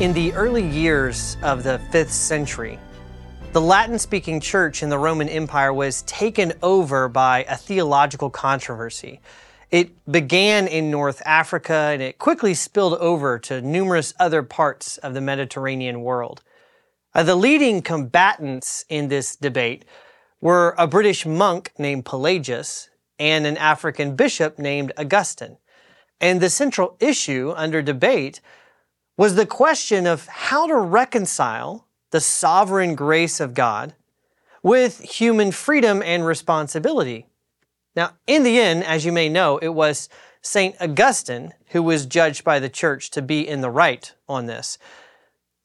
In the early years of the 5th century, the Latin speaking church in the Roman Empire was taken over by a theological controversy. It began in North Africa and it quickly spilled over to numerous other parts of the Mediterranean world. Uh, the leading combatants in this debate were a British monk named Pelagius and an African bishop named Augustine. And the central issue under debate was the question of how to reconcile the sovereign grace of God with human freedom and responsibility. Now, in the end, as you may know, it was St. Augustine who was judged by the church to be in the right on this.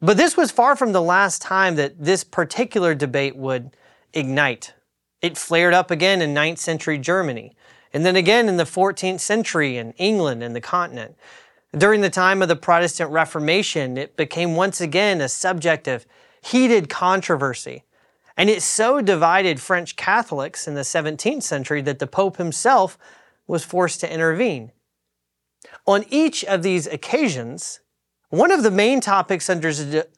But this was far from the last time that this particular debate would ignite. It flared up again in 9th century Germany, and then again in the 14th century in England and the continent. During the time of the Protestant Reformation, it became once again a subject of heated controversy. And it so divided French Catholics in the 17th century that the Pope himself was forced to intervene. On each of these occasions, one of the main topics under,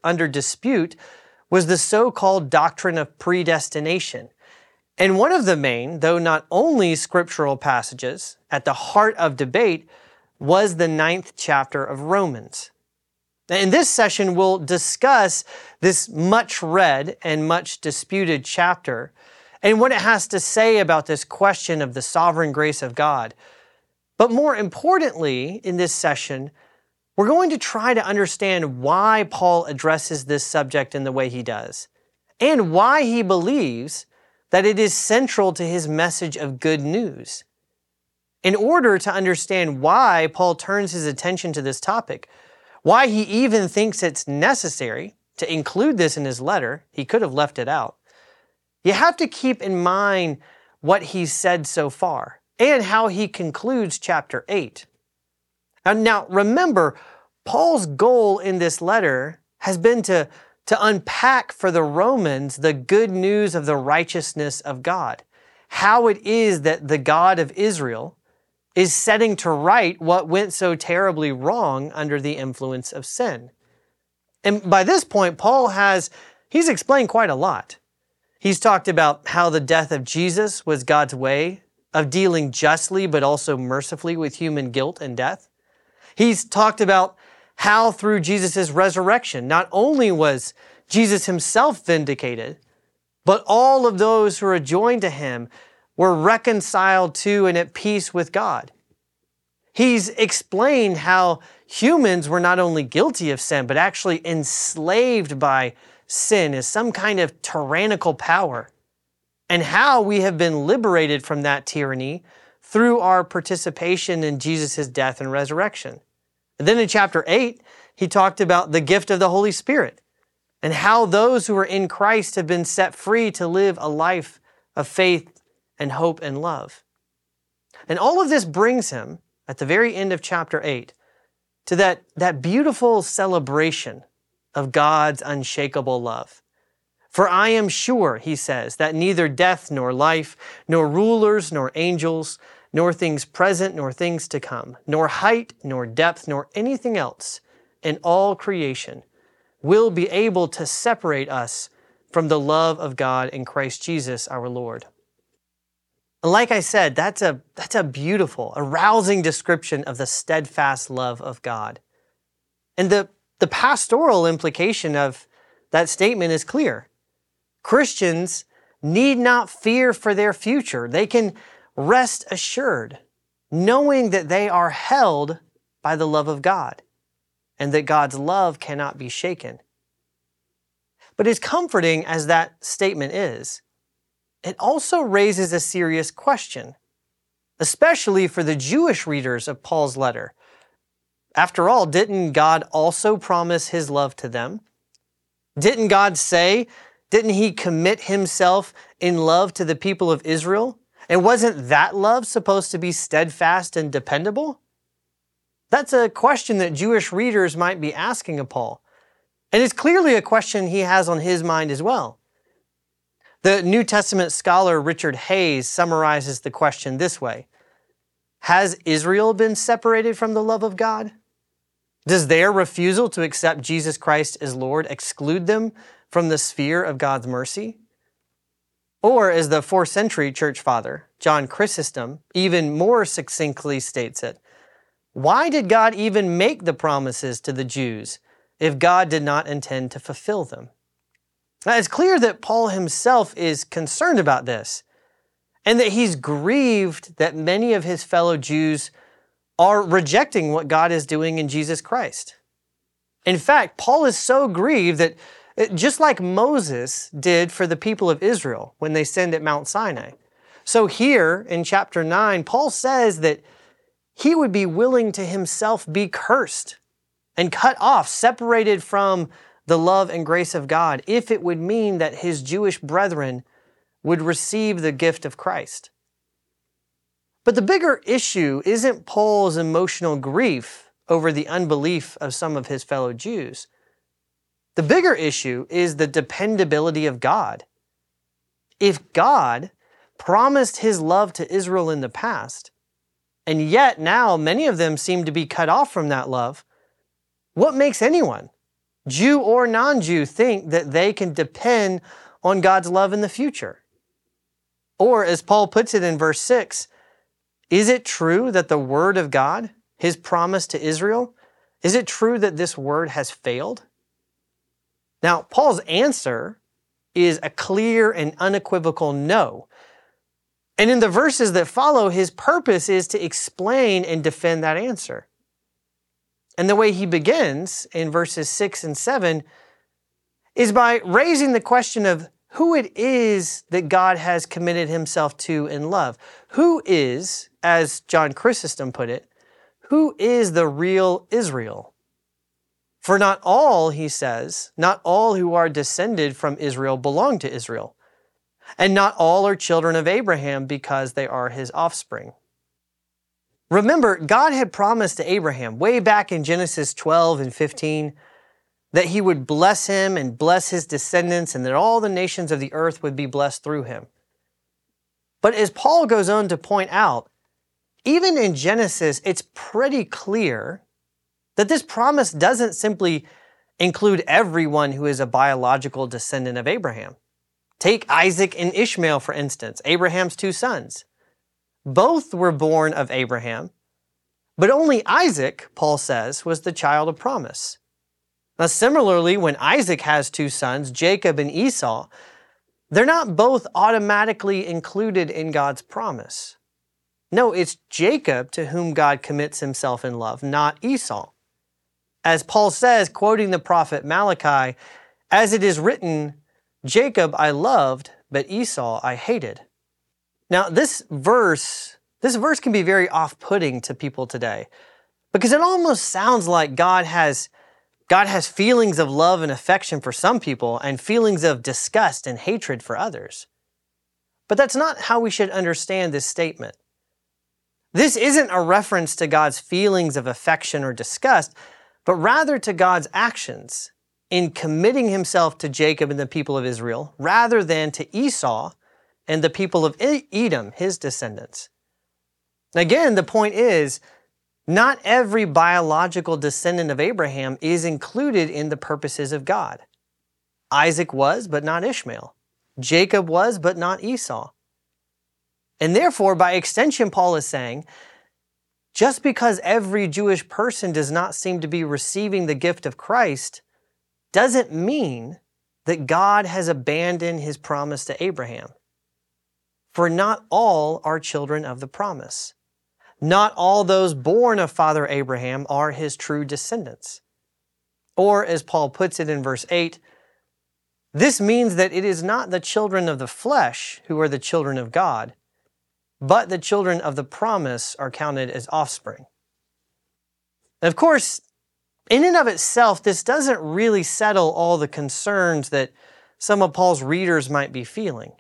under dispute was the so called doctrine of predestination. And one of the main, though not only scriptural passages, at the heart of debate was the ninth chapter of Romans. In this session, we'll discuss this much read and much disputed chapter and what it has to say about this question of the sovereign grace of God. But more importantly, in this session, we're going to try to understand why Paul addresses this subject in the way he does and why he believes that it is central to his message of good news. In order to understand why Paul turns his attention to this topic, why he even thinks it's necessary to include this in his letter, he could have left it out. You have to keep in mind what he's said so far and how he concludes chapter 8. And now remember, Paul's goal in this letter has been to, to unpack for the Romans the good news of the righteousness of God, how it is that the God of Israel is setting to right what went so terribly wrong under the influence of sin. And by this point, Paul has, he's explained quite a lot. He's talked about how the death of Jesus was God's way of dealing justly but also mercifully with human guilt and death. He's talked about how through Jesus' resurrection, not only was Jesus himself vindicated, but all of those who are joined to him were reconciled to and at peace with God. He's explained how humans were not only guilty of sin, but actually enslaved by sin as some kind of tyrannical power, and how we have been liberated from that tyranny through our participation in Jesus' death and resurrection. And then in chapter 8, he talked about the gift of the Holy Spirit and how those who are in Christ have been set free to live a life of faith and hope and love. And all of this brings him, at the very end of chapter 8, to that, that beautiful celebration of God's unshakable love. For I am sure, he says, that neither death nor life, nor rulers nor angels, nor things present nor things to come, nor height nor depth nor anything else in all creation will be able to separate us from the love of God in Christ Jesus our Lord. Like I said, that's a, that's a beautiful, arousing description of the steadfast love of God. And the, the pastoral implication of that statement is clear. Christians need not fear for their future. They can rest assured, knowing that they are held by the love of God and that God's love cannot be shaken. But as comforting as that statement is, it also raises a serious question, especially for the Jewish readers of Paul's letter. After all, didn't God also promise his love to them? Didn't God say, didn't he commit himself in love to the people of Israel? And wasn't that love supposed to be steadfast and dependable? That's a question that Jewish readers might be asking of Paul. And it's clearly a question he has on his mind as well. The New Testament scholar Richard Hays summarizes the question this way Has Israel been separated from the love of God? Does their refusal to accept Jesus Christ as Lord exclude them from the sphere of God's mercy? Or, as the fourth century church father, John Chrysostom, even more succinctly states it, why did God even make the promises to the Jews if God did not intend to fulfill them? Now, it's clear that Paul himself is concerned about this and that he's grieved that many of his fellow Jews are rejecting what God is doing in Jesus Christ. In fact, Paul is so grieved that uh, just like Moses did for the people of Israel when they sinned at Mount Sinai. So here in chapter 9, Paul says that he would be willing to himself be cursed and cut off, separated from the love and grace of God, if it would mean that his Jewish brethren would receive the gift of Christ. But the bigger issue isn't Paul's emotional grief over the unbelief of some of his fellow Jews. The bigger issue is the dependability of God. If God promised his love to Israel in the past, and yet now many of them seem to be cut off from that love, what makes anyone, Jew or non Jew, think that they can depend on God's love in the future? Or, as Paul puts it in verse 6, is it true that the word of God, his promise to Israel, is it true that this word has failed? Now, Paul's answer is a clear and unequivocal no. And in the verses that follow, his purpose is to explain and defend that answer. And the way he begins in verses 6 and 7 is by raising the question of who it is that God has committed himself to in love. Who is, as John Chrysostom put it, who is the real Israel? For not all, he says, not all who are descended from Israel belong to Israel. And not all are children of Abraham because they are his offspring. Remember, God had promised to Abraham way back in Genesis 12 and 15 that he would bless him and bless his descendants, and that all the nations of the earth would be blessed through him. But as Paul goes on to point out, even in Genesis, it's pretty clear that this promise doesn't simply include everyone who is a biological descendant of Abraham. Take Isaac and Ishmael, for instance, Abraham's two sons. Both were born of Abraham, but only Isaac, Paul says, was the child of promise. Now, similarly, when Isaac has two sons, Jacob and Esau, they're not both automatically included in God's promise. No, it's Jacob to whom God commits himself in love, not Esau. As Paul says, quoting the prophet Malachi, as it is written, Jacob I loved, but Esau I hated. Now, this verse, this verse can be very off-putting to people today because it almost sounds like God has God has feelings of love and affection for some people and feelings of disgust and hatred for others. But that's not how we should understand this statement. This isn't a reference to God's feelings of affection or disgust, but rather to God's actions in committing himself to Jacob and the people of Israel, rather than to Esau and the people of Edom, his descendants. Again, the point is not every biological descendant of Abraham is included in the purposes of God. Isaac was, but not Ishmael. Jacob was, but not Esau. And therefore, by extension, Paul is saying, just because every Jewish person does not seem to be receiving the gift of Christ doesn't mean that God has abandoned his promise to Abraham. For not all are children of the promise. Not all those born of Father Abraham are his true descendants. Or, as Paul puts it in verse 8, this means that it is not the children of the flesh who are the children of God, but the children of the promise are counted as offspring. Of course, in and of itself, this doesn't really settle all the concerns that some of Paul's readers might be feeling.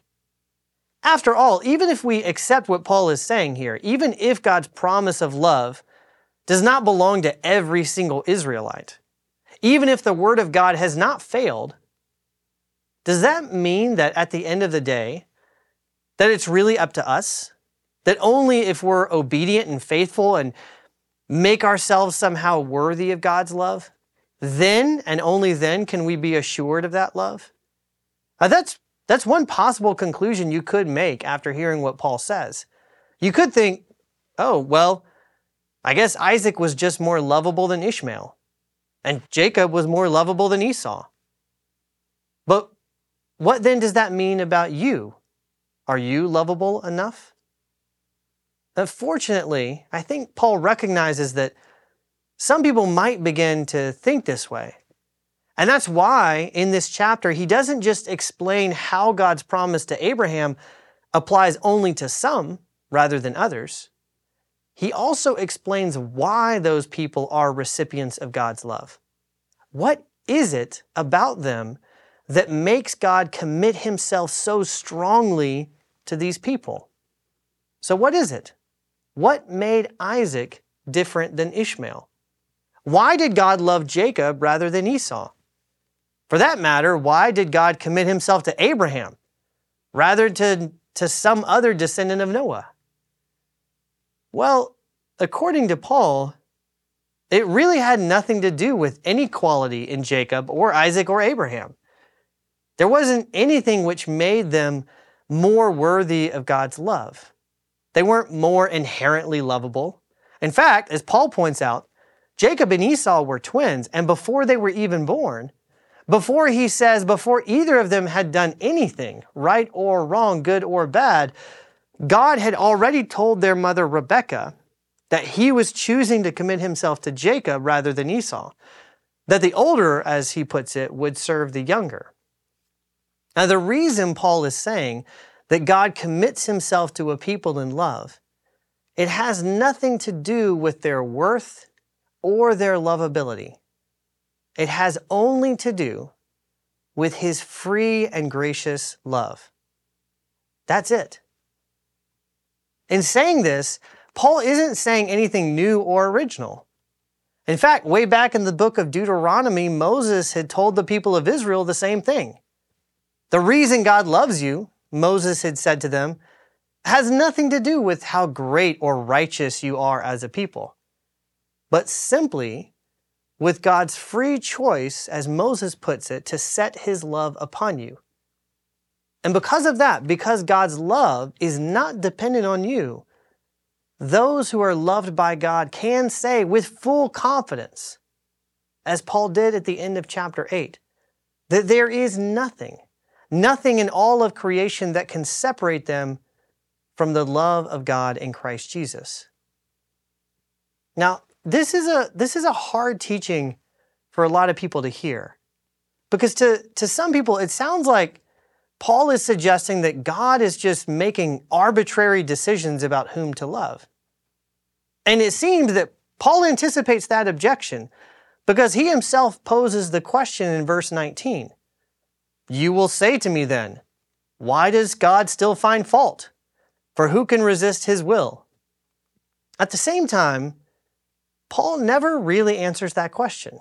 After all, even if we accept what Paul is saying here, even if God's promise of love does not belong to every single Israelite, even if the word of God has not failed, does that mean that at the end of the day, that it's really up to us? That only if we're obedient and faithful and make ourselves somehow worthy of God's love, then and only then can we be assured of that love. Now that's, that's one possible conclusion you could make after hearing what Paul says. You could think, oh, well, I guess Isaac was just more lovable than Ishmael, and Jacob was more lovable than Esau. But what then does that mean about you? Are you lovable enough? Unfortunately, I think Paul recognizes that some people might begin to think this way. And that's why in this chapter, he doesn't just explain how God's promise to Abraham applies only to some rather than others. He also explains why those people are recipients of God's love. What is it about them that makes God commit himself so strongly to these people? So, what is it? What made Isaac different than Ishmael? Why did God love Jacob rather than Esau? For that matter, why did God commit himself to Abraham rather to, to some other descendant of Noah? Well, according to Paul, it really had nothing to do with any quality in Jacob or Isaac or Abraham. There wasn't anything which made them more worthy of God's love. They weren't more inherently lovable. In fact, as Paul points out, Jacob and Esau were twins, and before they were even born, before he says, before either of them had done anything, right or wrong, good or bad, God had already told their mother Rebekah that he was choosing to commit himself to Jacob rather than Esau, that the older, as he puts it, would serve the younger. Now, the reason Paul is saying that God commits himself to a people in love, it has nothing to do with their worth or their lovability. It has only to do with his free and gracious love. That's it. In saying this, Paul isn't saying anything new or original. In fact, way back in the book of Deuteronomy, Moses had told the people of Israel the same thing. The reason God loves you Moses had said to them, has nothing to do with how great or righteous you are as a people, but simply with God's free choice, as Moses puts it, to set his love upon you. And because of that, because God's love is not dependent on you, those who are loved by God can say with full confidence, as Paul did at the end of chapter 8, that there is nothing nothing in all of creation that can separate them from the love of God in Christ Jesus. Now, this is a, this is a hard teaching for a lot of people to hear. Because to, to some people, it sounds like Paul is suggesting that God is just making arbitrary decisions about whom to love. And it seems that Paul anticipates that objection because he himself poses the question in verse 19 you will say to me then, Why does God still find fault? For who can resist his will? At the same time, Paul never really answers that question.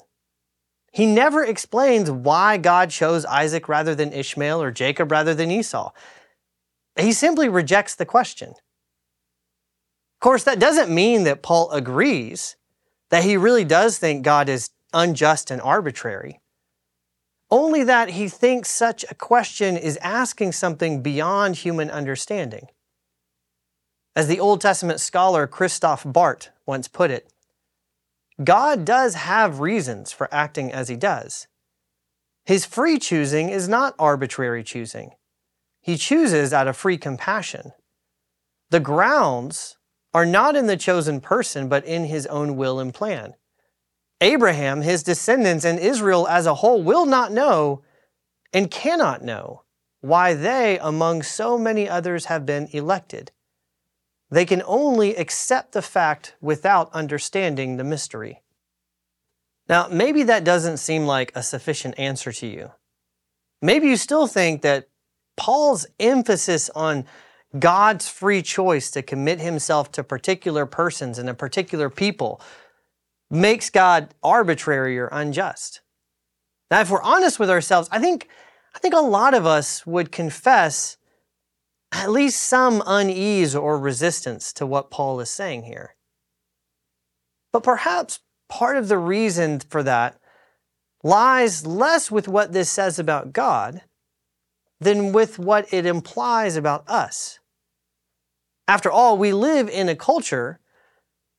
He never explains why God chose Isaac rather than Ishmael or Jacob rather than Esau. He simply rejects the question. Of course, that doesn't mean that Paul agrees that he really does think God is unjust and arbitrary only that he thinks such a question is asking something beyond human understanding. As the Old Testament scholar Christoph Barth once put it, God does have reasons for acting as he does. His free choosing is not arbitrary choosing. He chooses out of free compassion. The grounds are not in the chosen person, but in his own will and plan. Abraham, his descendants, and Israel as a whole will not know and cannot know why they, among so many others, have been elected. They can only accept the fact without understanding the mystery. Now, maybe that doesn't seem like a sufficient answer to you. Maybe you still think that Paul's emphasis on God's free choice to commit himself to particular persons and a particular people makes God arbitrary or unjust. Now, if we're honest with ourselves, I think, I think a lot of us would confess at least some unease or resistance to what Paul is saying here. But perhaps part of the reason for that lies less with what this says about God than with what it implies about us. After all, we live in a culture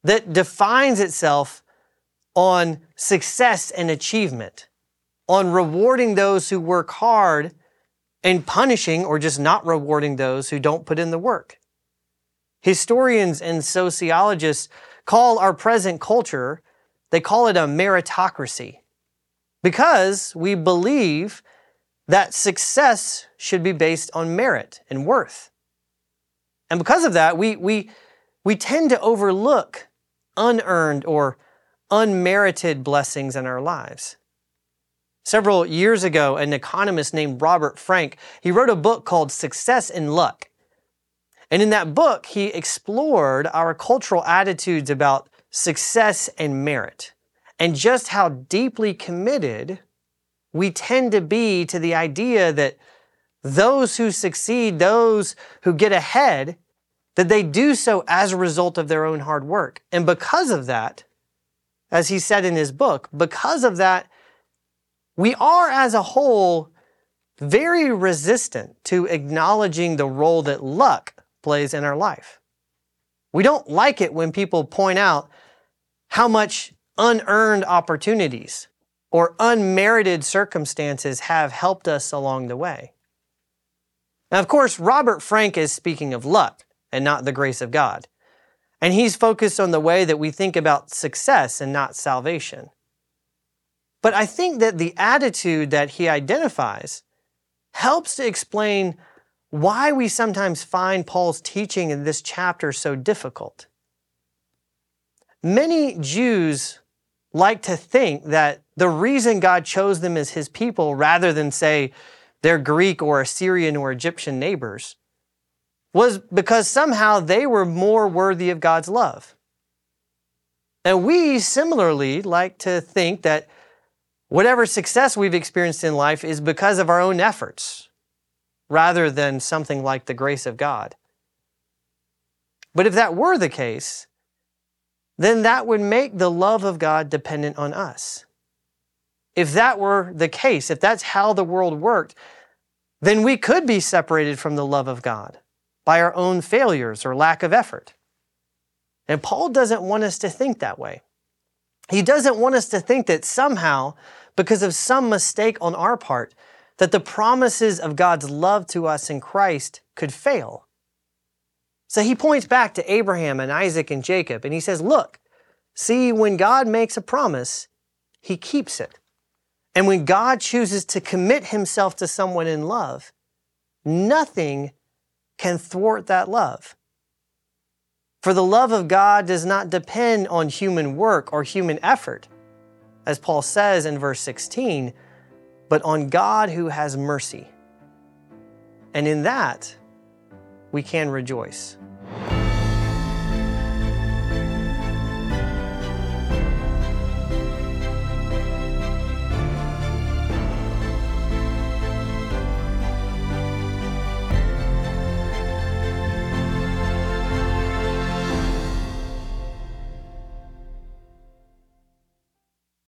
that defines itself on success and achievement, on rewarding those who work hard and punishing or just not rewarding those who don't put in the work. Historians and sociologists call our present culture, they call it a meritocracy because we believe that success should be based on merit and worth. And because of that, we, we, we tend to overlook unearned or unmerited blessings in our lives. Several years ago, an economist named Robert Frank, he wrote a book called Success and Luck. And in that book, he explored our cultural attitudes about success and merit and just how deeply committed we tend to be to the idea that those who succeed, those who get ahead, that they do so as a result of their own hard work. And because of that, as he said in his book, because of that, we are as a whole very resistant to acknowledging the role that luck plays in our life. We don't like it when people point out how much unearned opportunities or unmerited circumstances have helped us along the way. Now, of course, Robert Frank is speaking of luck and not the grace of God. And he's focused on the way that we think about success and not salvation. But I think that the attitude that he identifies helps to explain why we sometimes find Paul's teaching in this chapter so difficult. Many Jews like to think that the reason God chose them as his people rather than, say, their Greek or Assyrian or Egyptian neighbors was because somehow they were more worthy of God's love. And we similarly like to think that whatever success we've experienced in life is because of our own efforts rather than something like the grace of God. But if that were the case, then that would make the love of God dependent on us. If that were the case, if that's how the world worked, then we could be separated from the love of God by our own failures or lack of effort. And Paul doesn't want us to think that way. He doesn't want us to think that somehow, because of some mistake on our part, that the promises of God's love to us in Christ could fail. So he points back to Abraham and Isaac and Jacob, and he says, Look, see, when God makes a promise, he keeps it. And when God chooses to commit himself to someone in love, nothing can thwart that love. For the love of God does not depend on human work or human effort, as Paul says in verse 16, but on God who has mercy. And in that, we can rejoice.